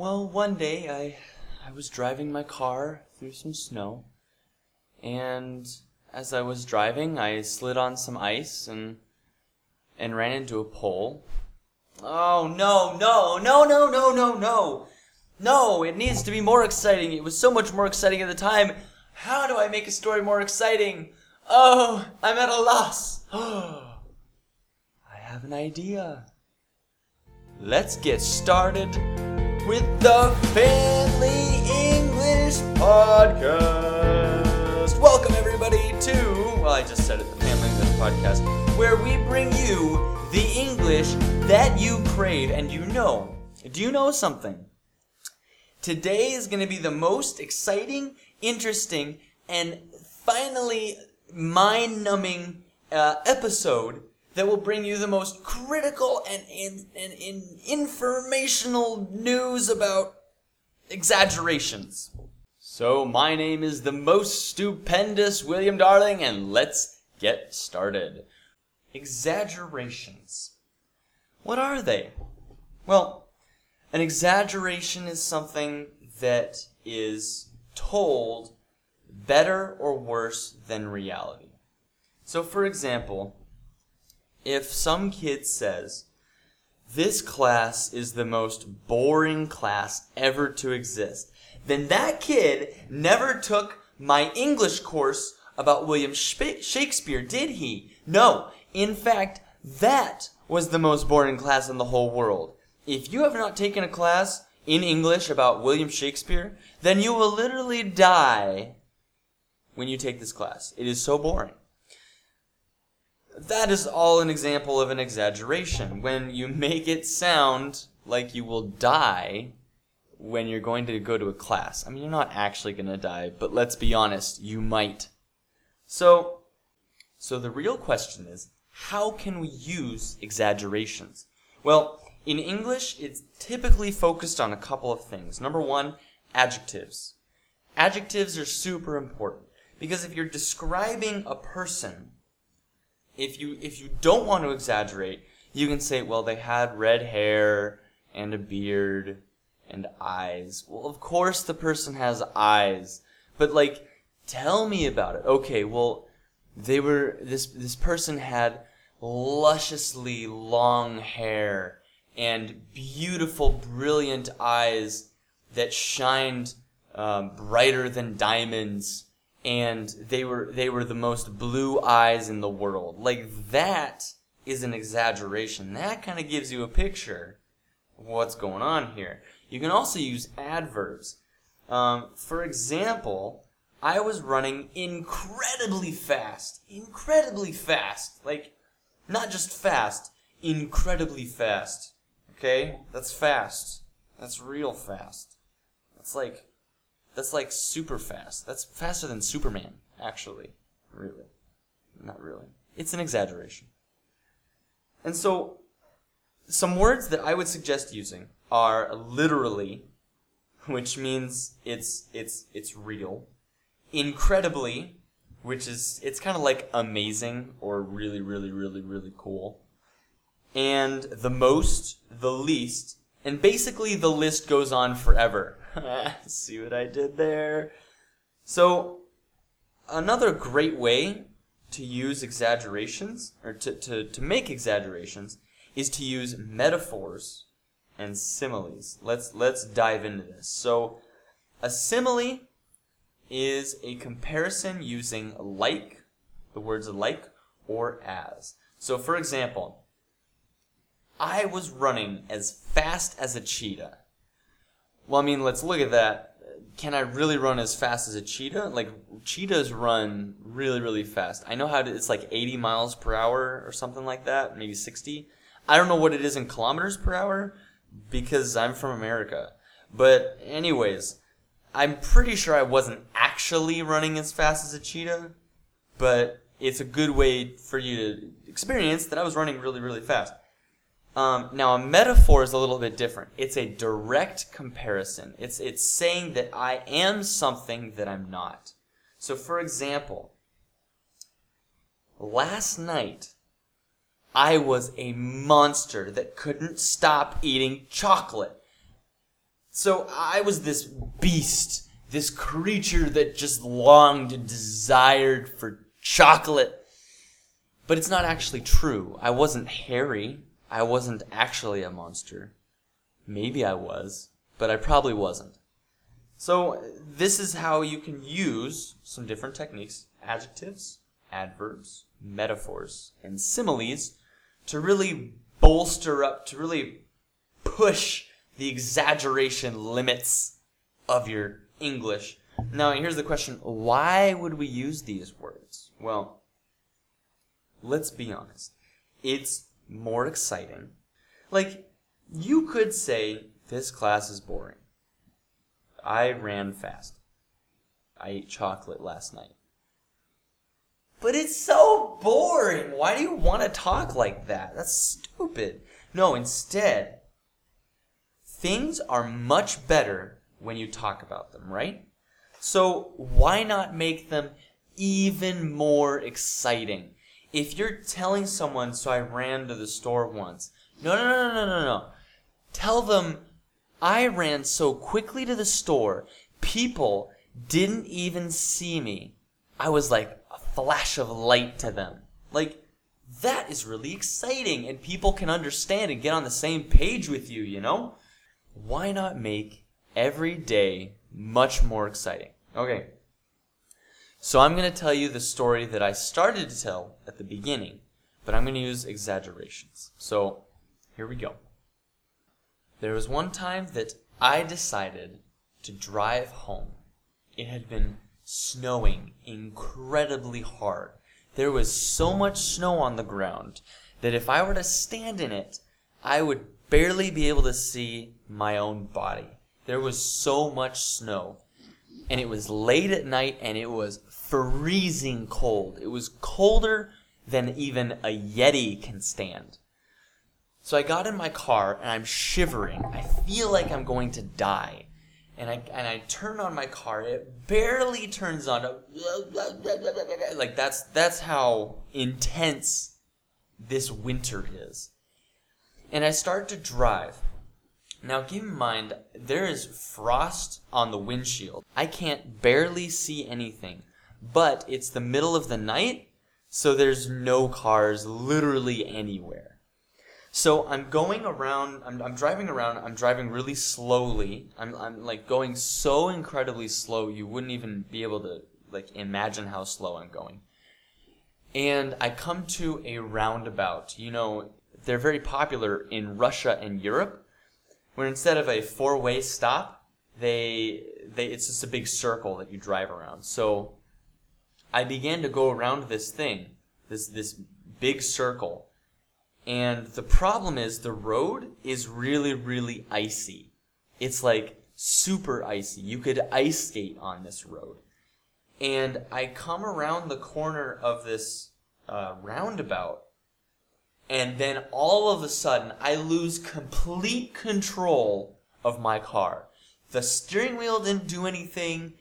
Well, one day I I was driving my car through some snow, and as I was driving, I slid on some ice and and ran into a pole. Oh no, no, no, no, no, no, no. No, it needs to be more exciting. It was so much more exciting at the time. How do I make a story more exciting? Oh, I'm at a loss. I have an idea. Let's get started with the Family English Podcast. Welcome, everybody, to, well, I just said it, the Family English Podcast, where we bring you the English that you crave and you know. Do you know something? Today is going to be the most exciting, interesting, and finally mind numbing uh, episode that will bring you the most critical and, and, and, informational news about exaggerations. So, my name is the most stupendous William Darling, and let's get started. Exaggerations. What are they? Well, an exaggeration is something that is told better or worse than reality. So, for example, if some kid says, This class is the most boring class ever to exist, then that kid never took my English course about William Shakespeare, did he? No. In fact, that was the most boring class in the whole world. If you have not taken a class in English about William Shakespeare, then you will literally die when you take this class. It is so boring. That is all an example of an exaggeration. When you make it sound like you will die when you're going to go to a class. I mean, you're not actually going to die, but let's be honest, you might. So, so the real question is, how can we use exaggerations? Well, in English, it's typically focused on a couple of things. Number one, adjectives. Adjectives are super important because if you're describing a person, if you if you don't want to exaggerate, you can say, well, they had red hair and a beard and eyes. Well, of course the person has eyes, but like tell me about it. Okay, well, they were this this person had lusciously long hair and beautiful, brilliant eyes that shined um, brighter than diamonds, and they were they were the most blue eyes in the world. Like that is an exaggeration. That kind of gives you a picture of what's going on here. You can also use adverbs. Um, for example, I was running incredibly fast, incredibly fast, like not just fast, incredibly fast. Okay? That's fast. That's real fast. That's like that's like super fast. That's faster than Superman, actually. Really. Not really. It's an exaggeration. And so some words that I would suggest using are literally, which means it's it's it's real. Incredibly, which is it's kind of like amazing or really really really really cool and the most, the least, and basically the list goes on forever. See what I did there? So, another great way to use exaggerations, or to, to, to make exaggerations, is to use metaphors and similes. Let's, let's dive into this. So, a simile is a comparison using like, the words like, or as. So, for example, I was running as fast as a cheetah. Well, I mean, let's look at that. Can I really run as fast as a cheetah? Like, cheetahs run really, really fast. I know how to, it's like 80 miles per hour or something like that, maybe 60. I don't know what it is in kilometers per hour because I'm from America. But, anyways, I'm pretty sure I wasn't actually running as fast as a cheetah, but it's a good way for you to experience that I was running really, really fast. Um, now, a metaphor is a little bit different. It's a direct comparison. It's, it's saying that I am something that I'm not. So, for example, last night, I was a monster that couldn't stop eating chocolate. So I was this beast, this creature that just longed and desired for chocolate. But it's not actually true. I wasn't hairy. I wasn't actually a monster. Maybe I was, but I probably wasn't. So this is how you can use some different techniques, adjectives, adverbs, metaphors, and similes to really bolster up, to really push the exaggeration limits of your English. Now, here's the question why would we use these words? Well, let's be honest. It's more exciting. Like, you could say, this class is boring. I ran fast. I ate chocolate last night. But it's so boring. Why do you want to talk like that? That's stupid. No, instead, things are much better when you talk about them, right? So why not make them even more exciting? If you're telling someone, so I ran to the store once. No, no, no, no, no, no. Tell them, I ran so quickly to the store, people didn't even see me. I was like a flash of light to them. Like, that is really exciting, and people can understand and get on the same page with you, you know? Why not make every day much more exciting? Okay. So I'm going to tell you the story that I started to tell at the beginning, but I'm going to use exaggerations. So here we go. There was one time that I decided to drive home. It had been snowing incredibly hard. There was so much snow on the ground that if I were to stand in it, I would barely be able to see my own body. There was so much snow. And it was late at night and it was freezing cold. It was colder than even a Yeti can stand. So I got in my car and I'm shivering. I feel like I'm going to die. And I, and I turn on my car. It barely turns on. Like that's that's how intense this winter is. And I start to drive. Now keep in mind there is frost on the windshield. I can't barely see anything. But it's the middle of the night, so there's no cars literally anywhere. So I'm going around, I'm, I'm driving around, I'm driving really slowly. I'm, I'm like going so incredibly slow, you wouldn't even be able to like imagine how slow I'm going. And I come to a roundabout. You know, they're very popular in Russia and Europe, where instead of a four-way stop, they, they, it's just a big circle that you drive around. So I began to go around this thing, this, this big circle and the problem is the road is really, really icy. It's like super icy. You could ice skate on this road. And I come around the corner of this uh, roundabout, and then all of a sudden I lose complete control of my car. The steering wheel didn't do anything.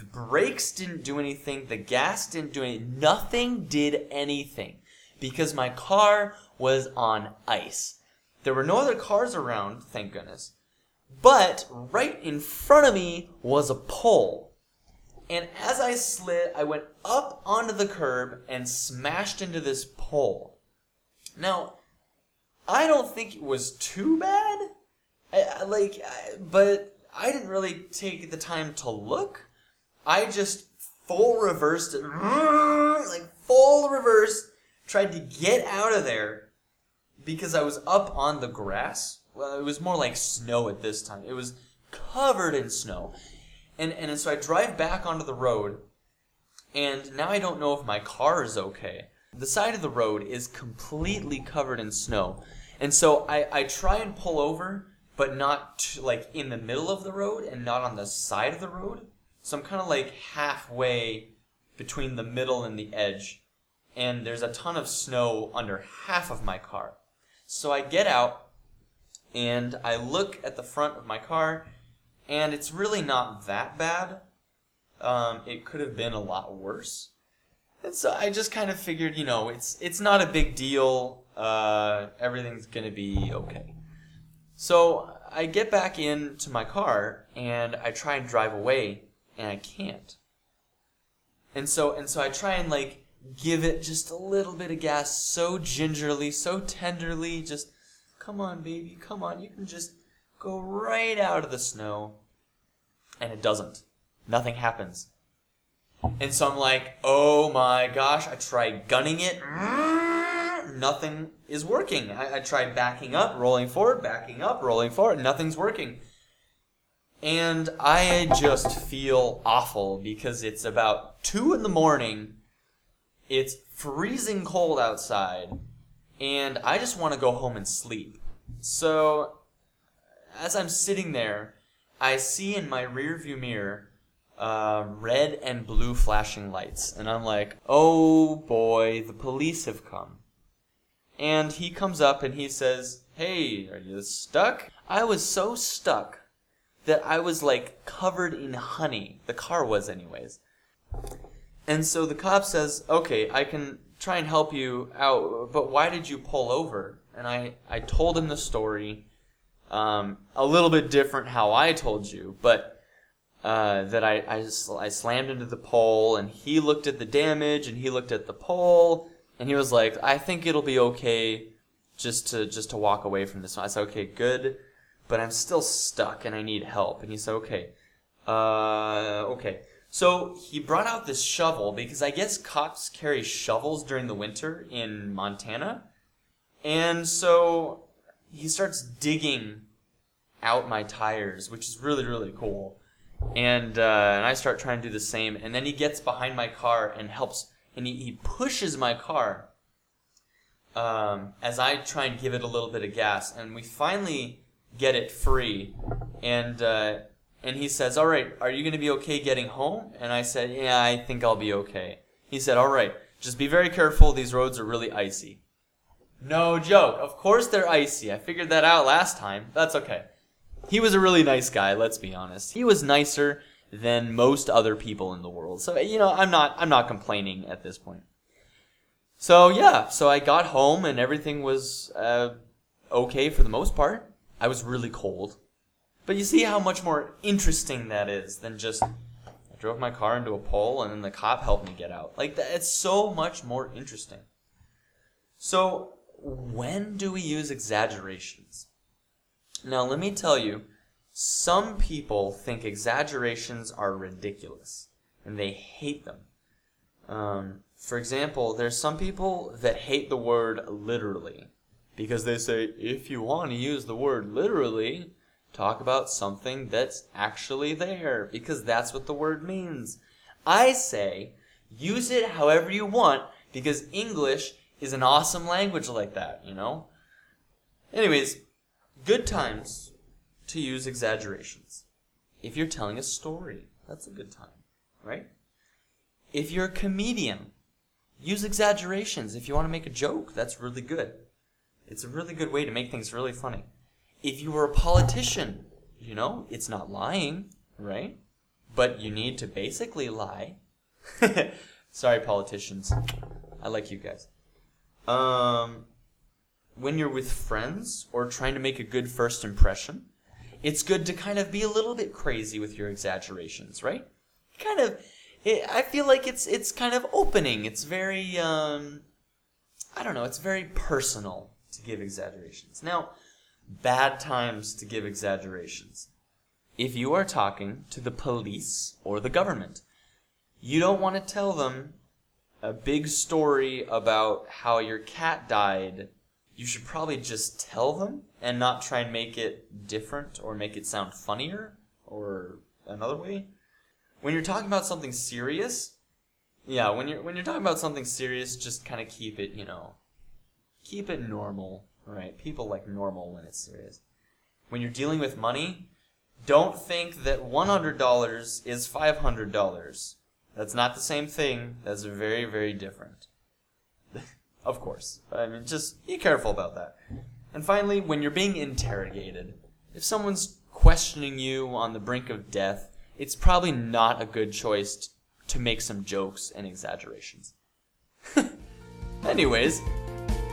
The brakes didn't do anything. The gas didn't do anything. Nothing did anything because my car was on ice. There were no other cars around, thank goodness. But right in front of me was a pole. And as I slid, I went up onto the curb and smashed into this pole. Now, I don't think it was too bad. I, like, I, but I didn't really take the time to look. I just full reversed it, like full reverse, tried to get out of there because I was up on the grass. Well, it was more like snow at this time. It was covered in snow. And, and so I drive back onto the road, and now I don't know if my car is okay. The side of the road is completely covered in snow. And so I, I try and pull over, but not like in the middle of the road and not on the side of the road. So I'm kind of like halfway between the middle and the edge. And there's a ton of snow under half of my car. So I get out and I look at the front of my car, and it's really not that bad. Um, it could have been a lot worse. And so I just kind of figured, you know, it's it's not a big deal. Uh, everything's gonna be okay. So I get back into my car and I try and drive away and I can't. And so and so I try and like give it just a little bit of gas so gingerly, so tenderly, just come on baby, come on, you can just go right out of the snow. And it doesn't. Nothing happens. And so I'm like, oh my gosh, I tried gunning it. Nothing is working. I, I backing up, rolling forward, backing up, rolling forward. Nothing's working. And I just feel awful because it's about 2 in the morning. It's freezing cold outside. And I just want to go home and sleep. So, as I'm sitting there, I see in my rearview mirror uh, red and blue flashing lights. And I'm like, oh boy, the police have come. And he comes up and he says, hey, are you stuck? I was so stuck that I was like covered in honey. The car was, anyways. And so the cop says, okay, I can try and help you out, but why did you pull over? And I, I told him the story, um, a little bit different how I told you, but uh, that I, I, I slammed into the pole, and he looked at the damage, and he looked at the pole, and he was like, "I think it'll be okay, just to just to walk away from this." One. I said, "Okay, good, but I'm still stuck, and I need help." And he said, "Okay, uh, okay." So he brought out this shovel because I guess cops carry shovels during the winter in Montana, and so he starts digging out my tires, which is really really cool and uh, and I start trying to do the same. And then he gets behind my car and helps, and he, he pushes my car um, as I try and give it a little bit of gas, and we finally get it free. And uh, and he says, "All right, are you going to be okay getting home?" And I said, "Yeah, I think I'll be okay." He said, "All right, just be very careful. These roads are really icy." No joke. Of course they're icy. I figured that out last time. That's okay. He was a really nice guy, let's be honest. He was nicer than most other people in the world. So, you know, I'm not I'm not complaining at this point. So, yeah, so I got home and everything was uh, okay for the most part. I was really cold. But you see how much more interesting that is than just I drove my car into a pole and then the cop helped me get out. Like that, it's so much more interesting. So, when do we use exaggerations? Now, let me tell you, some people think exaggerations are ridiculous and they hate them. Um, for example, there's some people that hate the word literally because they say if you want to use the word literally, talk about something that's actually there because that's what the word means. I say use it however you want because English is an awesome language like that, you know? Anyways, Good times to use exaggerations. If you're telling a story, that's a good time, right? If you're a comedian, use exaggerations. If you want to make a joke, that's really good. It's a really good way to make things really funny. If you were a politician, you know, it's not lying, right? But you need to basically lie. Sorry, politicians. I like you guys. Um, when you're with friends or trying to make a good first impression, it's good to kind of be a little bit crazy with your exaggerations, right? Kind of, it, I feel like it's it's kind of opening. It's very, um, I don't know. It's very personal to give exaggerations. Now, bad times to give exaggerations. If you are talking to the police or the government, you don't want to tell them a big story about how your cat died you should probably just tell them and not try and make it different or make it sound funnier or another way. When you're talking about something serious, yeah, when you're when you're talking about something serious, just kind of keep it, you know, keep it normal, right? People like normal when it's serious. When you're dealing with money, don't think that $100 is $500. That's not the same thing. That's very, very different. Of course. I mean, just be careful about that. And finally, when you're being interrogated, if someone's questioning you on the brink of death, it's probably not a good choice to make some jokes and exaggerations. Anyways,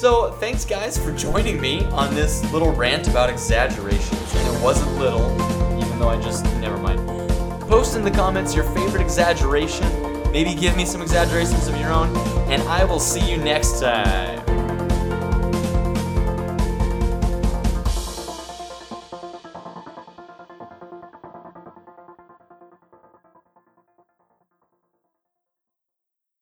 So, thanks guys for joining me on this little rant about exaggerations. And it wasn't little, even though I just, never mind. Post in the comments your favorite exaggeration. Maybe give me some exaggerations of your own. And I will see you next time.